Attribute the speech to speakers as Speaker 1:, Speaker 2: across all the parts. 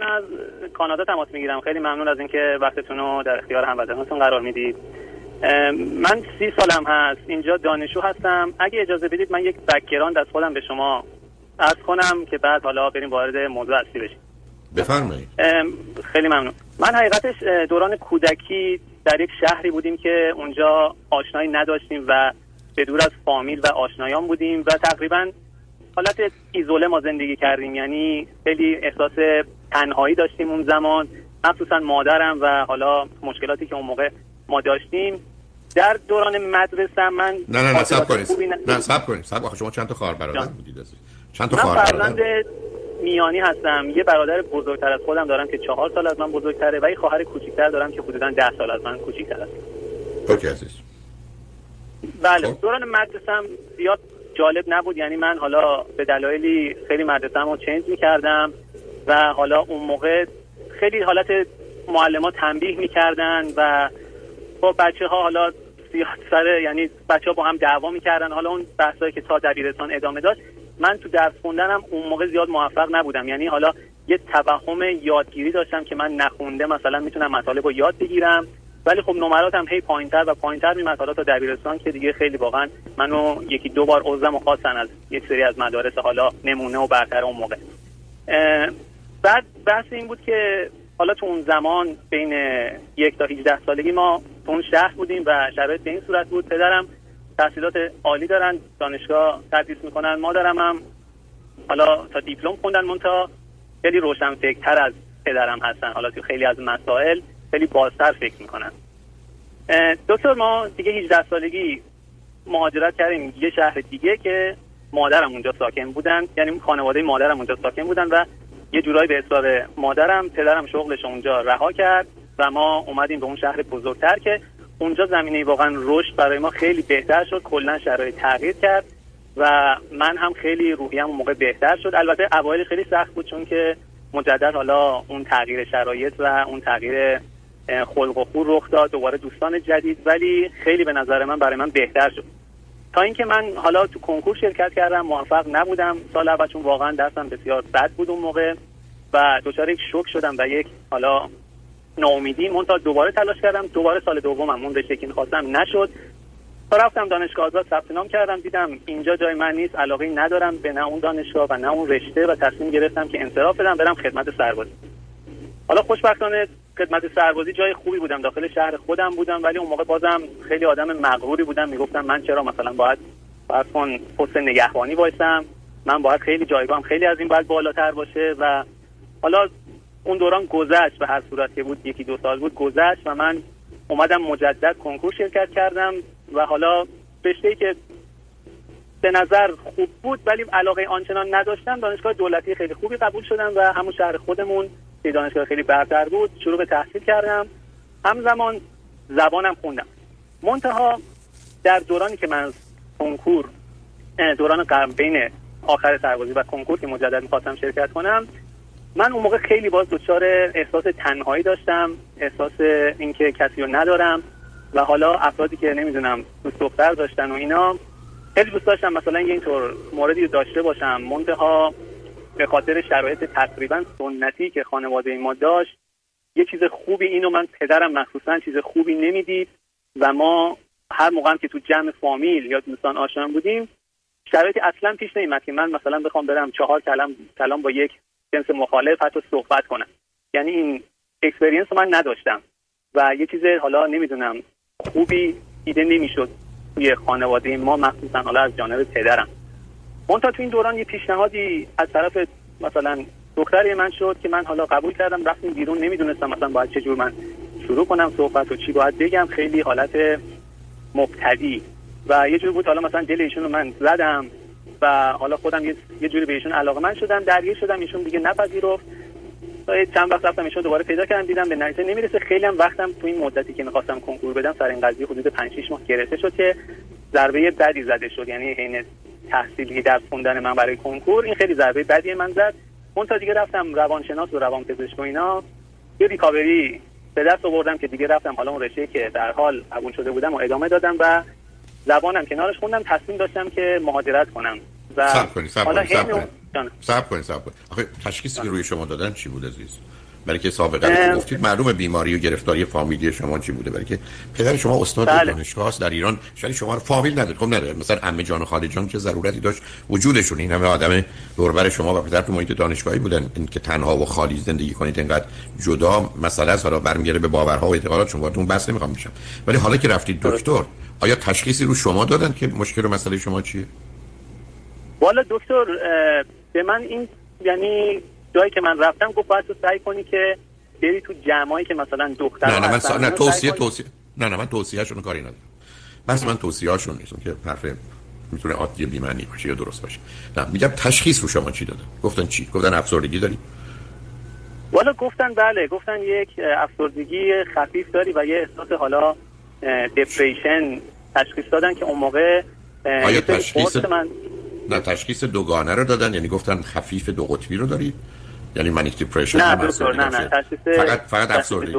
Speaker 1: من از کانادا تماس می‌گیرم. خیلی ممنون از اینکه وقتتون رو در اختیار هموطنانتون قرار می‌دید. من سی سالم هست. اینجا دانشجو هستم. اگه اجازه بدید من یک background از خودم به شما عرض کنم که بعد حالا بریم وارد موضوع اصلی بشیم.
Speaker 2: بفرمایید.
Speaker 1: خیلی ممنون. من حقیقتش دوران کودکی در یک شهری بودیم که اونجا آشنایی نداشتیم و به دور از فامیل و آشنایان بودیم و تقریبا حالت ایزوله ما زندگی کردیم. یعنی خیلی احساس تنهایی داشتیم اون زمان. مخصوصا مادرم و حالا مشکلاتی که اون موقع ما داشتیم. در دوران مدرسه من
Speaker 2: نه نه نه سب کنید. نه سب کنید. سب شما چند تا خواهر برادر بودید چند تا
Speaker 1: خواهر برادر؟ میانی هستم. یه برادر بزرگتر از خودم دارم که چهار سال از من بزرگتره و یه خواهر کوچیکتر دارم که حدودا ده سال از من کوچیکتر است.
Speaker 2: اوکی عزیز.
Speaker 1: بله خب. دوران مدرسم زیاد جالب نبود. یعنی من حالا به دلایلی خیلی مدرسه‌مو چنج می‌کردم. و حالا اون موقع خیلی حالت معلم تنبیه می‌کردن و با بچه ها حالا سر یعنی بچه ها با هم دعوا می‌کردن. حالا اون بحثایی که تا دبیرستان ادامه داشت من تو درس خوندنم اون موقع زیاد موفق نبودم. یعنی حالا یه توهم یادگیری داشتم که من نخونده مثلا می‌تونم مطالب رو یاد بگیرم. ولی خب نمراتم هی پایینتر و پایینتر میمد. حالا تا دبیرستان که دیگه خیلی واقعا منو یکی دو بار عضوم و خواستن از یک سری از مدارس حالا نمونه و برتر اون موقع. بعد بحث این بود که حالا تو اون زمان بین یک تا 18 سالگی ما تو اون شهر بودیم و شرایط به این صورت بود. پدرم تحصیلات عالی دارن دانشگاه تدریس می‌کنن مادرم هم حالا تا دیپلم خوندن مونتا خیلی روشن فکرتر از پدرم هستن. حالا تو خیلی از مسائل خیلی بازتر فکر می‌کنن. دکتر ما دیگه 18 سالگی مهاجرت کردیم یه شهر دیگه که مادرم اونجا ساکن بودن. یعنی خانواده مادرم اونجا ساکن بودن و یه جورایی به حساب مادرم پدرم شغلش اونجا رها کرد و ما اومدیم به اون شهر بزرگتر که اونجا زمینه واقعا رشد برای ما خیلی بهتر شد کلا شرایط تغییر کرد و من هم خیلی روحیم موقع بهتر شد. البته اوایل خیلی سخت بود چون که مجدد حالا اون تغییر شرایط و اون تغییر خلق و خور رخ داد دوباره دوستان جدید ولی خیلی به نظر من برای من بهتر شد. تا اینکه من حالا تو کنکور شرکت کردم موفق نبودم. سال اول چون واقعا درسم بسیار بد بود اون موقع و دچار یک شوک شدم و یک حالا ناامیدی. من تا دوباره تلاش کردم. دوباره سال دومم اون رشته که می‌خواستم نشد. تا رفتم دانشگاه آزاد ثبت نام کردم. دیدم اینجا جای من نیست علاقه ندارم به نه اون دانشگاه و نه اون رشته و تصمیم گرفتم که انصراف بدم برم خدمت سربازی. حالا خوشبختانه خدمت سربازی جای خوبی بودم. داخل شهر خودم بودم ولی اون موقع بازم خیلی آدم مغروری بودم. می‌گفتم من چرا مثلا باید باید کن پست نگهبانی باشم من باید خیلی جایگاهم خیلی از این باید بالاتر باشه و حالا اون دوران گذشت به هر صورت بود. یکی دو سال بود گذشت و من اومدم مجدد کنکور شرکت کردم و حالا رشته که به نظر خوب بود ولی علاقه آنچنان نداشتم. دانشگاه دولتی خیلی خوبی قبول شدم و همون شهر خودمون که دانشگاه خیلی برتر بود شروع به تحصیل کردم. همزمان زبانم خوندم. منتها در دورانی که من کنکور دوران بین آخر سربازی و کنکور که مجدد می‌خواستم شرکت کنم من اون موقع خیلی باز دچار احساس تنهایی داشتم احساس اینکه کسی رو ندارم و حالا افرادی که نمی‌دونم دوست دختر داشتن و اینا خیلی دوست داشتم مثلا اینطور موردی داشته باشم. منتها به خاطر شرایط تقریبا سنتی که خانواده ما داشت یه چیز خوبی اینو من پدرم مخصوصا چیز خوبی نمی‌دید و ما هر موقع که تو جمع فامیل یا دوستان آشنا بودیم شرایطی اصلا پیش نمیاد که من مثلا بخوام برم چهار کلام کلام با یک جنس مخالف حتی صحبت کنم. یعنی این experience من نداشتم و یه چیز حالا نمی‌دونم خوبی دیده نمی‌شد توی خانواده ما مخصوصا حالا از جانب پدرم. تا تو این دوران یه پیشنهادی از طرف مثلا دختری من شد که من حالا قبول کردم رفتیم بیرون نمی‌دونستم مثلا باید چجور من شروع کنم صحبت و چی باید بگم. خیلی حالت مبتدی. و یه جور بود حالا مثلا دل ایشون من زدم و حالا خودم یه, جوری به ایشون علاقه من شدم درگیر شدم ایشون دیگه نپذیرفت. چند وقت رفتم ایشون دوباره پیدا کردم دیدم به نتیجه نمی‌رسه. خیلی هم وقتم تو این مدتی که می‌خواستم کنکور بدم سر این قضیه حدود 5 6 ماه گرفته شد که ضربه بدی زده شد. یعنی حین تحصیلی درس خوندن من برای کنکور این خیلی ضربه بدی من زد. اون تا دیگه رفتم روانشناس و روانپزشک و اینا. یه ریکاوری به دست آوردم که دیگه رفتم حالا اون رشته که در حال قبول شده بودم و ادامه دادم و زبانم کنارش خوندم. تصمیم داشتم که مهاجرت کنم
Speaker 2: و حالا صبر کنید صبر کنید آخه تشخیصی که روی شما دادن چی بود عزیز؟ برای که سابقه گفتید معلومه بیماری و گرفتاری فامیلی شما چی بوده؟ برای که پدر شما استاد بله. دانشگاه است در ایران شاید شما رو فامیل نداره. خب نداره. مثلا عمه جان و خاله جان چه ضرورتی داشت وجودشون این همه آدم دوربر شما و پدر تو محیط دانشگاهی بودن. این که تنها و خالی زندگی کنید اینقدر جدا مسئله است. حالا برمیگره به باورها و اعتقادات شما اون بس نمی‌خوام میشم ولی حالا که رفتید دکتر آیا تشخیصی رو شما دادن که مشکل و مسئله شما چیه؟
Speaker 1: والا دکتر به من این یعنی جایی که من رفتم گفت باید تو سعی کنی که بری تو جمعایی که مثلا دختر
Speaker 2: نه نه من سا... نه توصیه توصیه نه نه من توصیه شون کاری ندارم. بس من توصیه هاشون نیستم که حرف می‌تونه عادی بی معنی باشه یا درست باشه. نه میگم تشخیص رو شما چی دادن؟ گفتن چی؟ گفتن افسردگی داری
Speaker 1: والا گفتن بله گفتن یک افسردگی خفیف داری و یه احساس حالا دپریشن تشخیص دادن که اون موقع
Speaker 2: آیا تشخیص من نه تشخیص دوگانه رو دادن؟ یعنی گفتن خفیف دو قطبی رو دارید یعنی manic depression
Speaker 1: نه دکتر نه نه
Speaker 2: فقط فقط افسردگی؟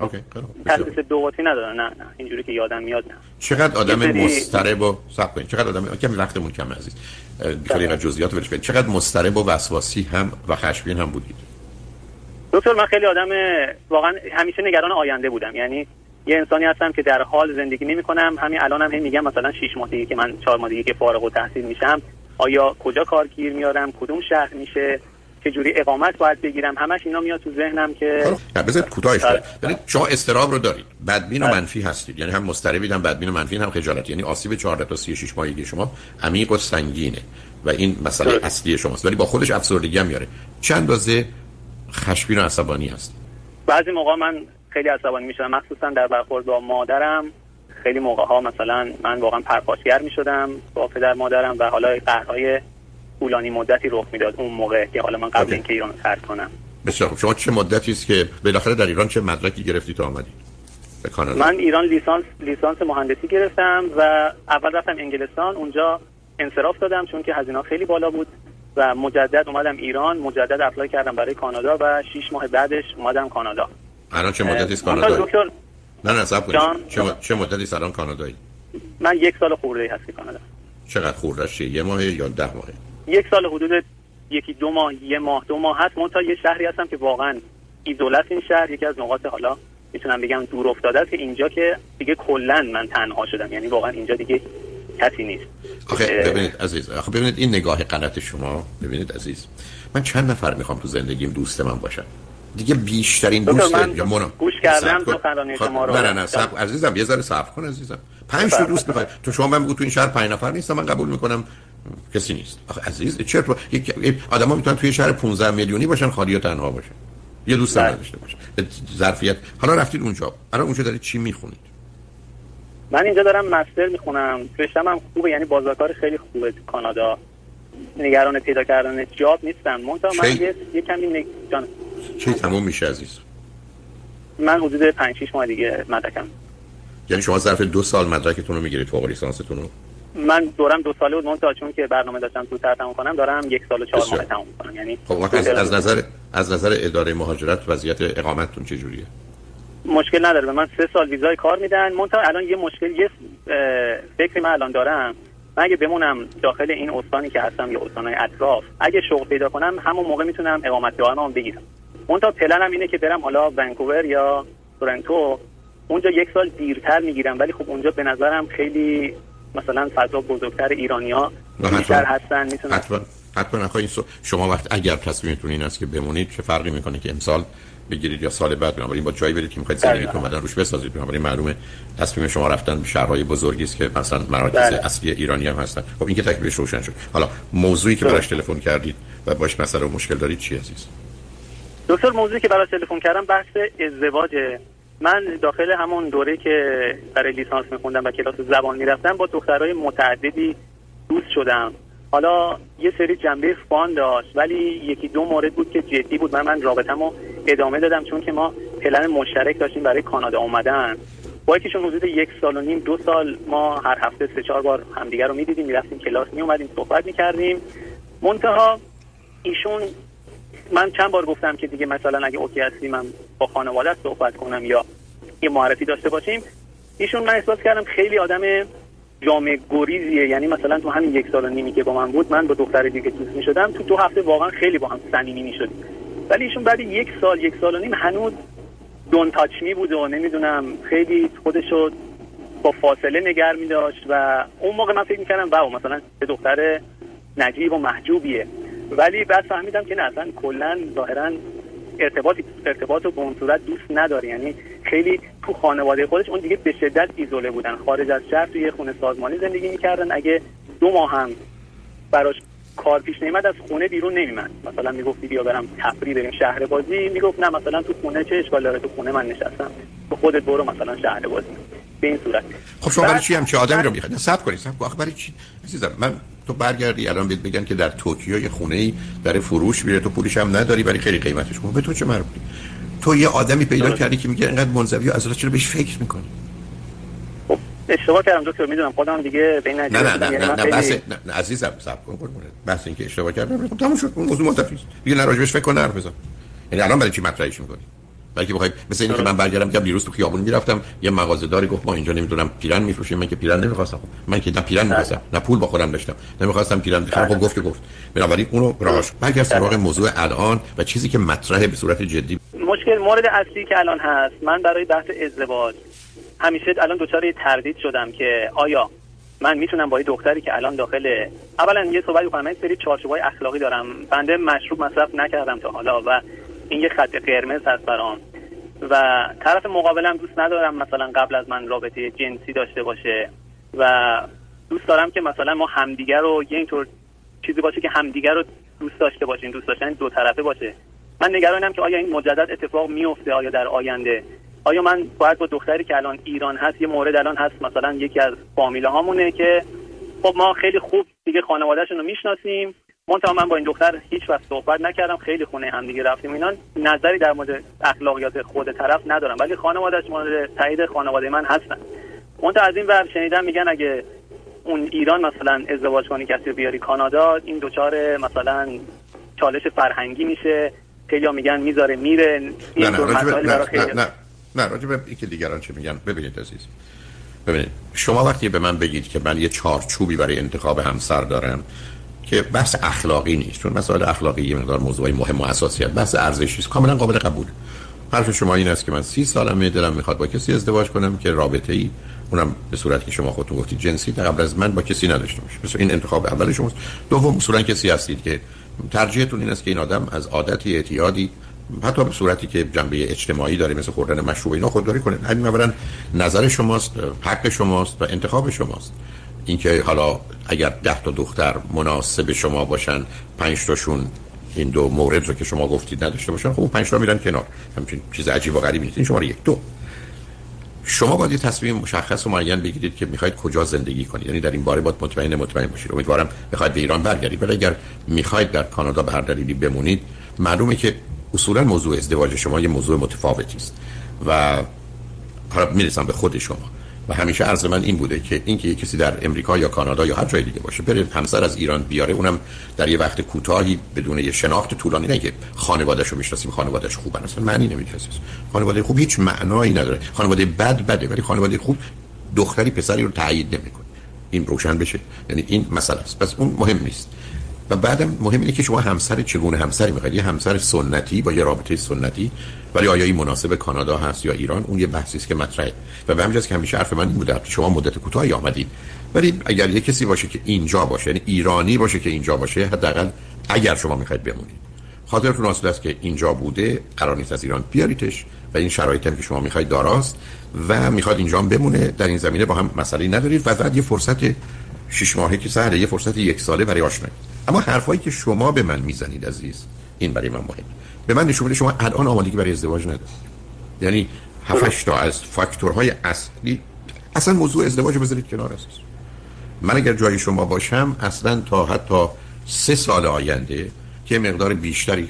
Speaker 2: okay
Speaker 1: تشخیص دو قطبی ندادن نه نه اینجوری که یادم میاد نه.
Speaker 2: چقدر آدم مضطرب و صبر کنید. چقدر آدم کمی وقتمون کم عزیز. خیلی بله. جزئیات ولش کنید. چقدر مضطرب و وسواسی هم و خشمگین هم بودید؟
Speaker 1: دکتر من خیلی آدم واقعا همیشه نگران آینده بودم. یعنی یه انسانی هستم که در حال زندگی نمی کنم همین الانم هم میگم مثلا 6 ماه دیگه که من 4 ماه دیگه که فارغ التحصیل میشم. آیا کجا کار گیر میارم کدوم شهر میشه؟ چه جوری اقامت باید بگیرم. همش اینا میاد تو ذهنم که
Speaker 2: بذارید کوتاهش کنید یعنی شما استراب رو دارید. بدبین و بله. منفی هستید. یعنی هم مضطربید هم بدبین و منفی هم خجالتی یعنی آسیب 14 تا 36 ماهگی شما عمیق و سنگینه و این مسئله اصلی شماست. ولی با خودش افسردگی هم میاره. چند اندازه خشمگین و عصبانی هست؟
Speaker 1: بعضی موقع من خیلی عصبانی می‌شدم مخصوصا در برخورد با مادرم. خیلی موقع ها مثلا من واقعا پرخاشگر می‌شدم با پدر مادرم و حالا قهرهای طولانی مدتی رخ می‌داد اون موقع که حالا من قبل اینکه ایران ترک کنم.
Speaker 2: بسیار خوب. شما چه مدتی است که بالاخره در ایران چه مدرکی گرفتی تا آمدی به کانادا؟
Speaker 1: من ایران لیسانس لیسانس مهندسی گرفتم و اول رفتم انگلستان. اونجا انصراف دادم چون که هزینه خیلی بالا بود و مجدد اومدم ایران. مجدد اپلای کردم برای کانادا و 6 ماه بعدش اومدم کانادا.
Speaker 2: الان چه مدتی است کانادا نه نه صبر چه, چه مدتی است الان کانادایی؟
Speaker 1: من یک سال خورده هستی کانادا.
Speaker 2: چقدر خورده چیه یه ماه یا ده ماه؟
Speaker 1: یک سال حدود یکی دو ماه یه ماه دو ماه هست. من تا یه شهری هستم که واقعا ایزولت این شهر یکی از نقاط حالا می‌تونم بگم دور افتاده است که اینجا که دیگه کلا من تنها شدم. یعنی واقعا اینجا دیگه کسی نیست.
Speaker 2: آخه ببینید عزیز آخه ببینید این نگاه غلط شما. ببینید عزیز من چند نفر می‌خوام تو زندگیم دوست من باشن؟ دیگه بیشترین دوست
Speaker 1: یا من گوش کردم تو خب، شما رو.
Speaker 2: نه نه نه سب عزیزم یه ذره صبر کن عزیزم. پنج تا دوست می‌خوای. تو شما من بگو تو این شهر پنج نفر نیست من قبول می‌کنم کسی نیست. آخه عزیز چرا یک آدما می‌تونن توی شهر 15 میلیونی باشن خالی و تنها باشن. یه دوست هم بله. نداشته باشه. ظرفیت حالا رفتید اونجا. الان اونجا دارید چی می‌خونید؟
Speaker 1: من اینجا دارم مستر می‌خونم. رشتم هم خوبه یعنی بازارکار خیلی خوبه کانادا. نگران پیدا کردن جاب نیستم. منتها من یه, یه کمی نگ... جان.
Speaker 2: چی تموم میشه عزیز؟
Speaker 1: من حدود 5 6 ماه دیگه مدرکم.
Speaker 2: یعنی شما ظرف دو سال مدرکتون رو می‌گیرید فوق لیسانستون رو؟
Speaker 1: من دورم دو ساله بود منتها چون که برنامه داشتم تو تموم کنم دارم یک سال و چهار ماه تموم کنم یعنی
Speaker 2: خب از, از نظر از نظر اداره مهاجرت وضعیت اقامتتون چه جوریه
Speaker 1: مشکل نداره. به من سه سال ویزای کار میدن. منتها الان یه مشکل یه فکری من الان دارم. من اگه بمونم داخل این استانی که هستم یا استانهای اطراف اگه شغل پیدا کنم همون موقع می‌تونم اقامت دائم بگیرم. منتها پلنم اینه که برم حالا ونکوور یا تورنتو. اونجا یک سال دیرتر می‌گیرم ولی خب اونجا به نظرم خیلی مثلا فضا بزرگتر ایرانیا بیشتر هستن می‌تونن
Speaker 2: حتما حتما شما وقت اگر تصمیمتون این است که بمونید چه فرقی می‌کنه که امسال بگیرید یا سال بعد بنابراین با جایی برید که می‌خواید زندگیتون بعدن روش بسازید؟ بنابراین معلومه تصمیم شما رفتن به شهرهای بزرگی است که مثلا مراکز بله. اصلی ایرانی هم هستن. خب این که تکلیفش روشن شد. حالا موضوعی که براش تلفن کردید و باش مسئله و مشکل دارید چی عزیز؟
Speaker 1: دکتر موضوعی که براش تلفن کردم بحث ازدواجه من داخل همون دوره که برای لیسانس میخوندم و کلاس زبان می‌رفتم با دخترای متعددی دوست شدم. حالا یه سری جنبه فان داشت ولی یکی دو مورد بود که جدی بود. من من رابطمو ادامه دادم چون که ما پلن مشترک داشتیم برای کانادا اومدن. با یکیشون حدود یک سال و نیم دو سال ما هر هفته سه چهار بار همدیگر رو می‌دیدیم می‌رفتیم کلاس می اومدیم صحبت می‌کردیم. منتها ایشون من چند بار گفتم که دیگه مثلا اگه اوکی هستی من با خانواده صحبت کنم یا یه معرفی داشته باشیم. ایشون من احساس کردم خیلی آدم جامعه گریزیه. یعنی مثلا تو همین یک سال نیمی که با من بود من با دختر دیگه دوست می شدم تو دو هفته واقعا خیلی با هم صمیمی می ولی ایشون بعد یک سال یک سال و نیم هنوز دون تاچ می بود و نمی‌دونم خیلی خودشو با فاصله نگر می داشت و اون موقع من فکر می‌کردم واو مثلا به دختر نجیب و محجوبیه. ولی بعد فهمیدم که نه اصلا کلا ظاهرا ارتباط ارتباط و به اون صورت دوست نداره. یعنی خیلی تو خانواده خودش اون دیگه به شدت ایزوله بودن. خارج از شهر توی خونه سازمانی زندگی می‌کردن. اگه دو ماه هم براش کار پیش نمیاد از خونه بیرون نمیمد. مثلا می‌گفتی بیا برم تفریح بریم شهر بازی. می‌گفت نه مثلا تو خونه چه اشکال داره؟ تو خونه من نشستم. تو خودت برو مثلا شهر بازی. به این صورت.
Speaker 2: خب شما برای چی هم چه آدمی رو می‌خواید؟ صبر کنید صبر کنید. برای چی؟ عزیزم من تو برگردی الان بهت بگن که در توکیو یه خونه ای در فروش میره تو پولش هم نداری ولی خیلی قیمتش خوبه. به تو چه مربوطه؟ تو یه آدمی پیدا کردی که میگه اینقدر منزوی از چرا بهش فکر می‌کنی؟
Speaker 1: خب اشتباه کردم دکتر می‌دونم خودم دیگه به این
Speaker 2: نه نه نه نه, نه, بس نه, عزیزم صبر کن قربونت. بس اینکه اشتباه کردم. خب تموم شد موضوع منتفی دیگه نه راجبش فکر کن حرف بزن. یعنی الان برای چی مطرحش می‌کنی؟ بلکه بخواید مثل اینکه من برگردم که دیروز تو خیابون می‌رفتم یه مغازه داری گفت ما اینجا نمی‌دونم پیرن میفروشیم. من که پیرن نمی‌خواستم. من که نه پیرن می‌خواستم نه پول با خودم داشتم. نمی‌خواستم پیرن بخرم خب گفت گفت. بنابراین اونو راش. برگرد سراغ موضوع الان و چیزی که مطرحه به صورت جدی
Speaker 1: مشکل مورد اصلی که الان هست من برای بحث ازدواج همیشه الان دچار تردید شدم که آیا من می‌تونم با دختری که الان داخل اولا یه صحبت بکنم من سری چارچوبای اخلاقی دارم. بنده مشروب مصرف نکردم تا حالا و این یه خط قرمز هست برام. و طرف مقابلم دوست ندارم مثلا قبل از من رابطه جنسی داشته باشه. و دوست دارم که مثلا ما همدیگر رو یه اینطور چیزی باشه که همدیگر رو دوست داشته باشیم. دوست داشتن دو طرفه باشه. من نگرانم که آیا این مجدد اتفاق میفته آیا در آینده؟ آیا من باید با دختری که الان ایران هست یه مورد الان هست مثلا یکی از فامیله هامونه که خب ما خیلی خوب دیگه خانوادهشون رو می‌شناسیم. منتها من با این دختر هیچ وقت صحبت نکردم. خیلی خونه هم دیگه رفتیم. اینا نظری در مورد اخلاقیات خود طرف ندارم. ولی خانوادهش مورد تایید خانواده من هستن. منتها از این ور شنیدم میگن اگه اون ایران مثلا ازدواج کنی کسی بیاری کانادا این دوچار مثلا چالش فرهنگی میشه. خیلی میگن می‌ذاره میره. این
Speaker 2: نه نه, نه, نه, نه, راجب که دیگران چه میگن. ببینید عزیز. ببینید شما وقتی به من بگید که من یه چارچوبی برای انتخاب همسر دارم که بحث اخلاقی نیست. چون مسائل اخلاقی یه مقدار موضوعی مهم و اساسی هست. بحث ارزشی است. کاملا قابل قبول. حرف شما این است که من سی سالمه دلم می‌خواد با کسی ازدواج کنم که رابطه ای اونم به صورتی که شما خودتون گفتید جنسی در قبل از من با کسی نداشته باشه. مثلا این انتخاب اول شماست. دوم اصولا کسی هستید که ترجیحتون این است که این آدم از عادتی اعتیادی حتی به صورتی که جنبه اجتماعی داره مثل خوردن مشروب اینا خودداری کنه. همین اولا نظر شماست حق شماست و انتخاب شماست. اینکه حالا اگر ده تا دختر مناسب شما باشن پنج تاشون این دو مورد رو که شما گفتید نداشته باشن خب پنج تا میرن کنار. همچین چیز عجیب و غریبی نیست. این یک. دو. شما باید یه تصمیم مشخص و معین بگیرید که می‌خواید کجا زندگی کنید. یعنی در این باره باید مطمئن مطمئن باشید. امیدوارم بخواید به ایران برگردید. ولی اگر می‌خواید در کانادا به هر دلیلی بمونید معلومه که اصولا موضوع ازدواج شما یه موضوع متفاوتی است. و حالا می‌رسم به خود شما. و همیشه عرض من این بوده که اینکه کسی در امریکا یا کانادا یا هر جای دیگه باشه بره همسر از ایران بیاره اونم در یه وقت کوتاهی بدون یه شناخت طولانی نه که خانواده‌شو رو می‌شناسیم خانواده‌اش خوبن اصلا معنی نمیده خانواده خوب هیچ معنایی نداره. خانواده بد بده ولی خانواده خوب دختری پسری رو تایید نمی‌کنه. این روشن بشه. یعنی این مسئله است. پس اون مهم نیست. و بعدم مهم اینه که شما همسر چگونه همسری می‌خواید؟ یه همسر سنتی با یه رابطه سنتی ولی آیا این مناسب کانادا هست یا ایران؟ اون یه بحثی است که مطرحه. و به همین که همیشه حرف من این بوده شما مدت کوتاهی آمدید. ولی اگر یه کسی باشه که اینجا باشه یعنی ایرانی باشه که اینجا باشه حداقل اگر شما می‌خواید بمونید. خاطرتون اصل است که اینجا بوده قرار نیست از ایران بیاریدش و این شرایطی هم که شما می‌خواید داراست و می‌خواد اینجا بمونه. در این زمینه با هم مسئله ندارید و بعد یه فرصت شش ماهه که سهله یه فرصت یک ساله برای آشنایی. اما حرفایی که شما به من می‌زنید عزیز این برای من مهم. به من نشون شما الان آمادگی برای ازدواج ندارید. یعنی هفتش تا از فاکتورهای اصلی اصلا موضوع ازدواج بذارید کنار اساس من اگر جای شما باشم اصلا تا حتی سه سال آینده که مقدار بیشتری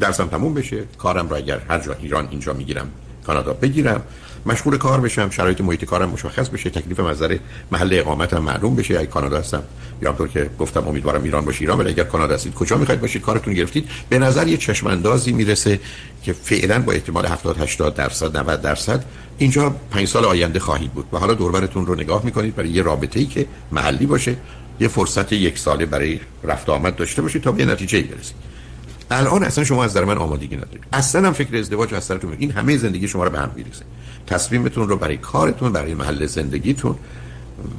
Speaker 2: درسم تموم بشه کارم را اگر هر جا ایران اینجا می‌گیرم کانادا بگیرم. مشغول کار بشم شرایط محیط کارم مشخص بشه تکلیف نظر محل اقامتم معلوم بشه اگه کانادا هستم. یا طور که گفتم امیدوارم ایران باشه ایران ولی اگر کانادا هستید کجا می‌خواید باشید کارتون گرفتید به نظر یه چشم اندازی می‌رسه که فعلا با احتمال 70 80 درصد 90 درصد اینجا 5 سال آینده خواهید بود. و حالا دوربرتون رو نگاه می‌کنید برای یه رابطه‌ای که محلی باشه یه فرصت یک ساله برای رفت آمد داشته باشید تا به نتیجه برسید. الان اصلا شما از در من آمادگی ندارید. اصلا هم فکر ازدواج از سرتون این همه زندگی شما رو به هم میریزه. تصمیمتون رو برای کارتون برای محل زندگیتون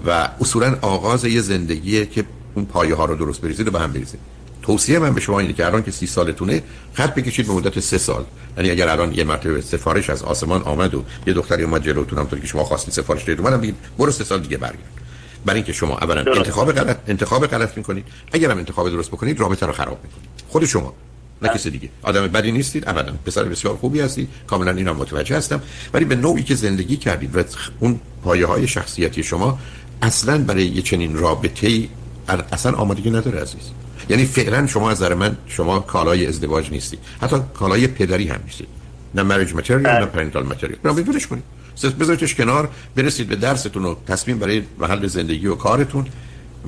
Speaker 2: و اصولا آغاز یه زندگیه که اون پایه ها رو درست بریزید و به هم بریزید. توصیه من به شما اینه که الان که سی سالتونه خط بکشید به مدت سه سال. یعنی اگر الان یه مرتبه سفارش از آسمان آمد و یه دختری اومد جلوتون هم که شما خواستید سفارش بدید منم بگید برو سه سال دیگه برگرد. برای اینکه شما اولا انتخاب غلط انتخاب غلط می‌کنید. اگرم انتخاب درست بکنید رابطه رو خراب می‌کنید. خود شما. نه کسی دیگه. آدم بدی نیستید ابدا. پسر بسیار خوبی هستید. کاملا اینا متوجه هستم. ولی به نوعی که زندگی کردید و اون پایه های شخصیتی شما اصلا برای یه چنین رابطه ای اصلا آمادگی نداره عزیز. یعنی فعلا شما از نظر من شما کالای ازدواج نیستید. حتی کالای پدری هم نیستید. نه مریج متریال نه پرنتال متریال ولش کنید. بذارتش کنار برسید به درستون و تصمیم برای محل زندگی و کارتون.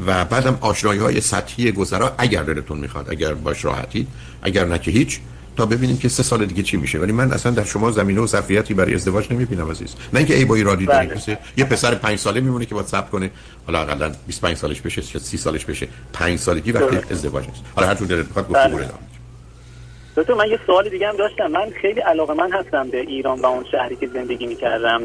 Speaker 2: و بعدم آشنایی های سطحی گذرا اگر دلتون می‌خواد اگر باش راحتید اگر نه که هیچ تا ببینیم که سه سال دیگه چی میشه. ولی من اصلا در شما زمینه و ظرفیتی برای ازدواج نمی‌بینم عزیز. نه اینکه ای با ایرادی دارید بله. یه پسر 5 ساله میمونه که باید صبر کنه. حالا حداقل 25 سالش بشه 30 سالش بشه 5 سالگی وقتی ازدواج نیست. حالا هر جور دلت بخواد گفتگو
Speaker 1: بله. دکتر من یه سوال دیگه هم داشتم. من خیلی علاقه من هستم به ایران و اون شهری که زندگی می‌کردم.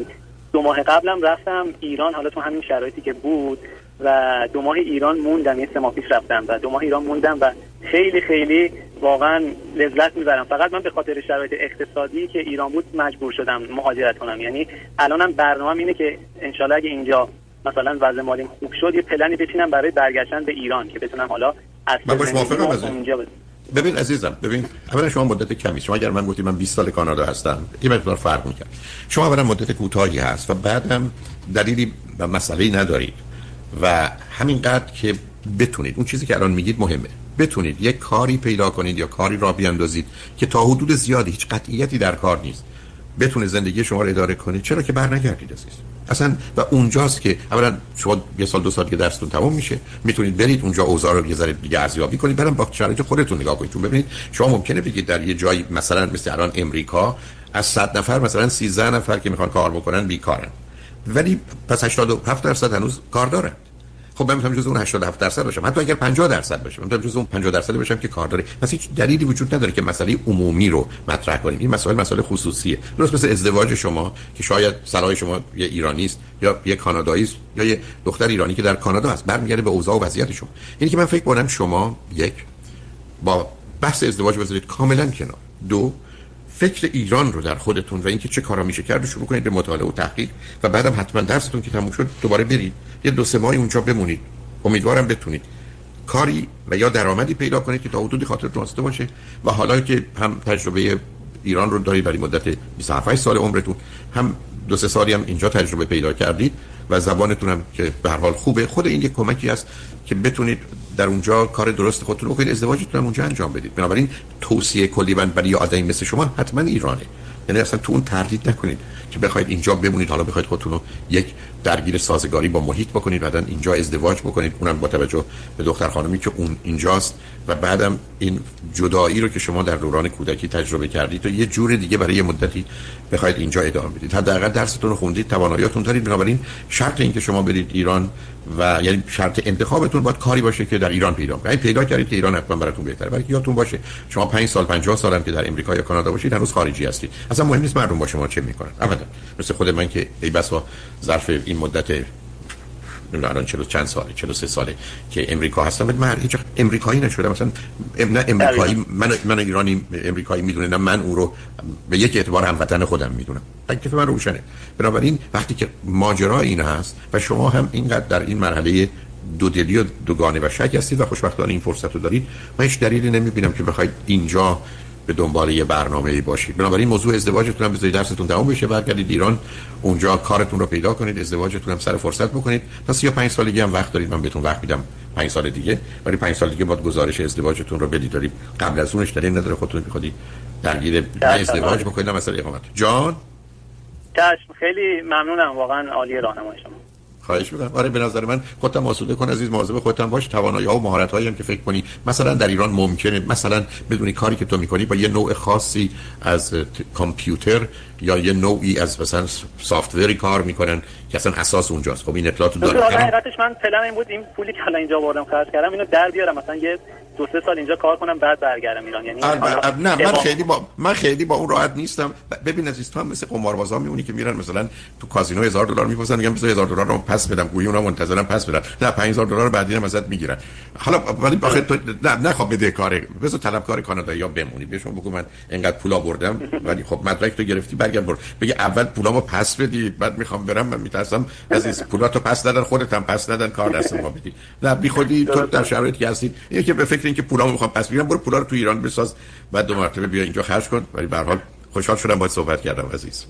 Speaker 1: دو ماه قبلم رفتم ایران. حالا تو همین شرایطی که بود و دو ماه ایران موندم یه سه ماه پیش رفتم و دو ماه ایران موندم و خیلی خیلی واقعا لذت می‌برم. فقط من به خاطر شرایط اقتصادی که ایران بود مجبور شدم مهاجرت کنم. یعنی الانم برنامه اینه که انشالله اگه اینجا مثلا وضع مالیم خوب شد یه پلنی بچینم برای برگشتن به ایران که بتونم حالا از
Speaker 2: من باش موافقم ببین عزیزم ببین اولا شما مدت کمی شما اگر من گفتید من 20 سال کانادا هستم این مقدار فرق می‌کنه شما اولا مدت کوتاهی هست و بعدم دلیلی و مسئله ندارید و همینقدر که بتونید اون چیزی که الان میگید مهمه. بتونید یک کاری پیدا کنید یا کاری را بیاندازید که تا حدود زیادی هیچ قطعیتی در کار نیست. بتونه زندگی شما رو اداره کنید چرا که بر نگردید عزیز. اصلا و اونجاست که اولا شما یه سال دو سال که درستون تمام میشه. می‌تونید برید اونجا اوضاع رو یه ذره دیگه ارزیابی کنید. برام با شرایط خودتون نگاه کنید. چون ببینید شما ممکنه بگید در یه جایی مثلا مثل الان امریکا از 100 نفر مثلا 13 نفر که می‌خوان کار بکنن بیکارن. ولی پس 87 درصد هنوز کار دارن. خب من می‌تونم جز اون 87 درصد باشم. حتی اگر 50 درصد باشم. می‌تونم جز اون 50 درصد باشم که کار داره. پس هیچ دلیلی وجود نداره که مسئله عمومی رو مطرح کنیم. این مسئله مسئله خصوصیه. درست مثل ازدواج شما که شاید سرای شما یه ایرانی است یا یه کانادایی است یا یه دختر ایرانی که در کانادا است برمیگرده به اوضاع و وضعیت شما. یعنی که من فکر کنم شما یک با بحث ازدواج بذارید کاملا کنار. دو فکر ایران رو در خودتون و اینکه چه کارا میشه کرد شروع کنید به مطالعه و تحقیق و بعدم حتما درستون که تموم شد دوباره برید. یه دو سه ماهی اونجا بمونید. امیدوارم بتونید. کاری و یا درآمدی پیدا کنید که تا حدودی خاطر راسته باشه و حالا که هم تجربه ایران رو دارید برای مدت 27 سال عمرتون هم دو سه سالی هم اینجا تجربه پیدا کردید و زبانتون هم که به هر حال خوبه. خود این یک کمکی است که بتونید در اونجا کار درست خودتون رو کنید ازدواجتون هم اونجا انجام بدید. بنابراین توصیه کلی من برای آدمی مثل شما حتما ایرانه. یعنی اصلا تو اون تردید نکنید که بخواید اینجا بمونید حالا بخواید خودتون رو یک درگیر سازگاری با محیط بکنید بعدا اینجا ازدواج بکنید. اونم با توجه به دختر خانمی که اون اینجاست. و بعدم این جدایی رو که شما در دوران کودکی تجربه کردید و یه جور دیگه برای یه مدتی بخواید اینجا ادامه بدید. حداقل درستون رو خوندید تواناییاتون دارید. بنابراین شرط این که شما برید ایران و یعنی شرط انتخابتون باید کاری باشه که در ایران پیدا کنید. پیدا کردید که ایران حتما براتون بهتره. ولی یادتون باشه شما 5 سال 50 سال هم که در امریکا یا کانادا باشید هنوز خارجی هستید. اصلا مهم نیست مردم با شما چه می‌کنن. ابدا. مثل خود من که ای بسا ظرف این مدت الان چلو چند ساله چلو سه ساله که امریکا هستم من هیچ امریکایی نشدم. مثلا نه امریکایی من من ایرانی امریکایی می‌دونه نه من او رو به یک اعتبار هموطن خودم می‌دونم. تکلیف من روشنه. بنابراین وقتی که ماجرا این هست و شما هم اینقدر در این مرحله دو دلی و دوگانه و شک هستید و خوشبختانه این فرصت رو دارید من هیچ دلیلی نمی‌بینم که بخواید اینجا به دنبال یه برنامه باشید. بنابراین موضوع ازدواجتون هم بذارید درستون تموم بشه. برگردید ایران. اونجا کارتون رو پیدا کنید. ازدواجتون هم سر فرصت بکنید. پس یا پنج سالگی هم وقت دارید. من بهتون وقت میدم پنج سال دیگه. ولی پنج سال دیگه باید گزارش ازدواجتون رو بدید. دارید قبل از اونش دلیل نداره. خودتون میخوادید درگیر ازدواج بکنید. مثلا اقامت. جان؟
Speaker 1: چشم خیلی ممنونم. واقعا عالی راهنمایی شما.
Speaker 2: خواهش می‌کنم. آره به نظر من خودم آسوده کن عزیز مواظب خودت باش. توانایی ها و مهارت هایی هم که فکر کنی. مثلا در ایران ممکنه مثلا بدونی کاری که تو می‌کنی با یه نوع خاصی از کامپیوتر یا یه نوعی از مثلا سافتوری کار می‌کنن که اصلا اساس اونجاست. خب این اطلاعات
Speaker 1: داره من پلن این بود. این پولی که الان اینجا بردم خرج کردم اینو در بیارم. مثلا یه دو سه سال اینجا کار کنم بعد برگردم ایران. یعنی
Speaker 2: نه من خیلی با من خیلی با اون راحت نیستم. ببین عزیز تو هم مثل قماربازا میمونی که میرن مثلا تو کازینو هزار دلار می‌پرسن میگم بذار هزار دلار رو پس بدم گویی اونم منتظرم پس بدن نه 5000 دلار بعدی هم ازت می‌گیرن. حالا ولی آخه تو نه نخواد بده کار بذار طلبکار کانادا یا بمونی. بهشون بگو من اینقدر پولا بردم ولی خب مدرک تو گرفتی برگرد برد بگه اول پولامو پس بدی بعد می‌خوام برم من میترسم. عزیز پولاتو پس ندن خودت هم پس ندن کار دست ما بدی. نه بی خودی تو در شرایطی هستی یکی به فکر اینکه پولامو می‌خوام پس میگم برو پولا رو تو ایران بساز بعد دو مرتبه بیا اینجا خرج کن. ولی به هر حال خوشحال شدم باید صحبت کردم عزیز.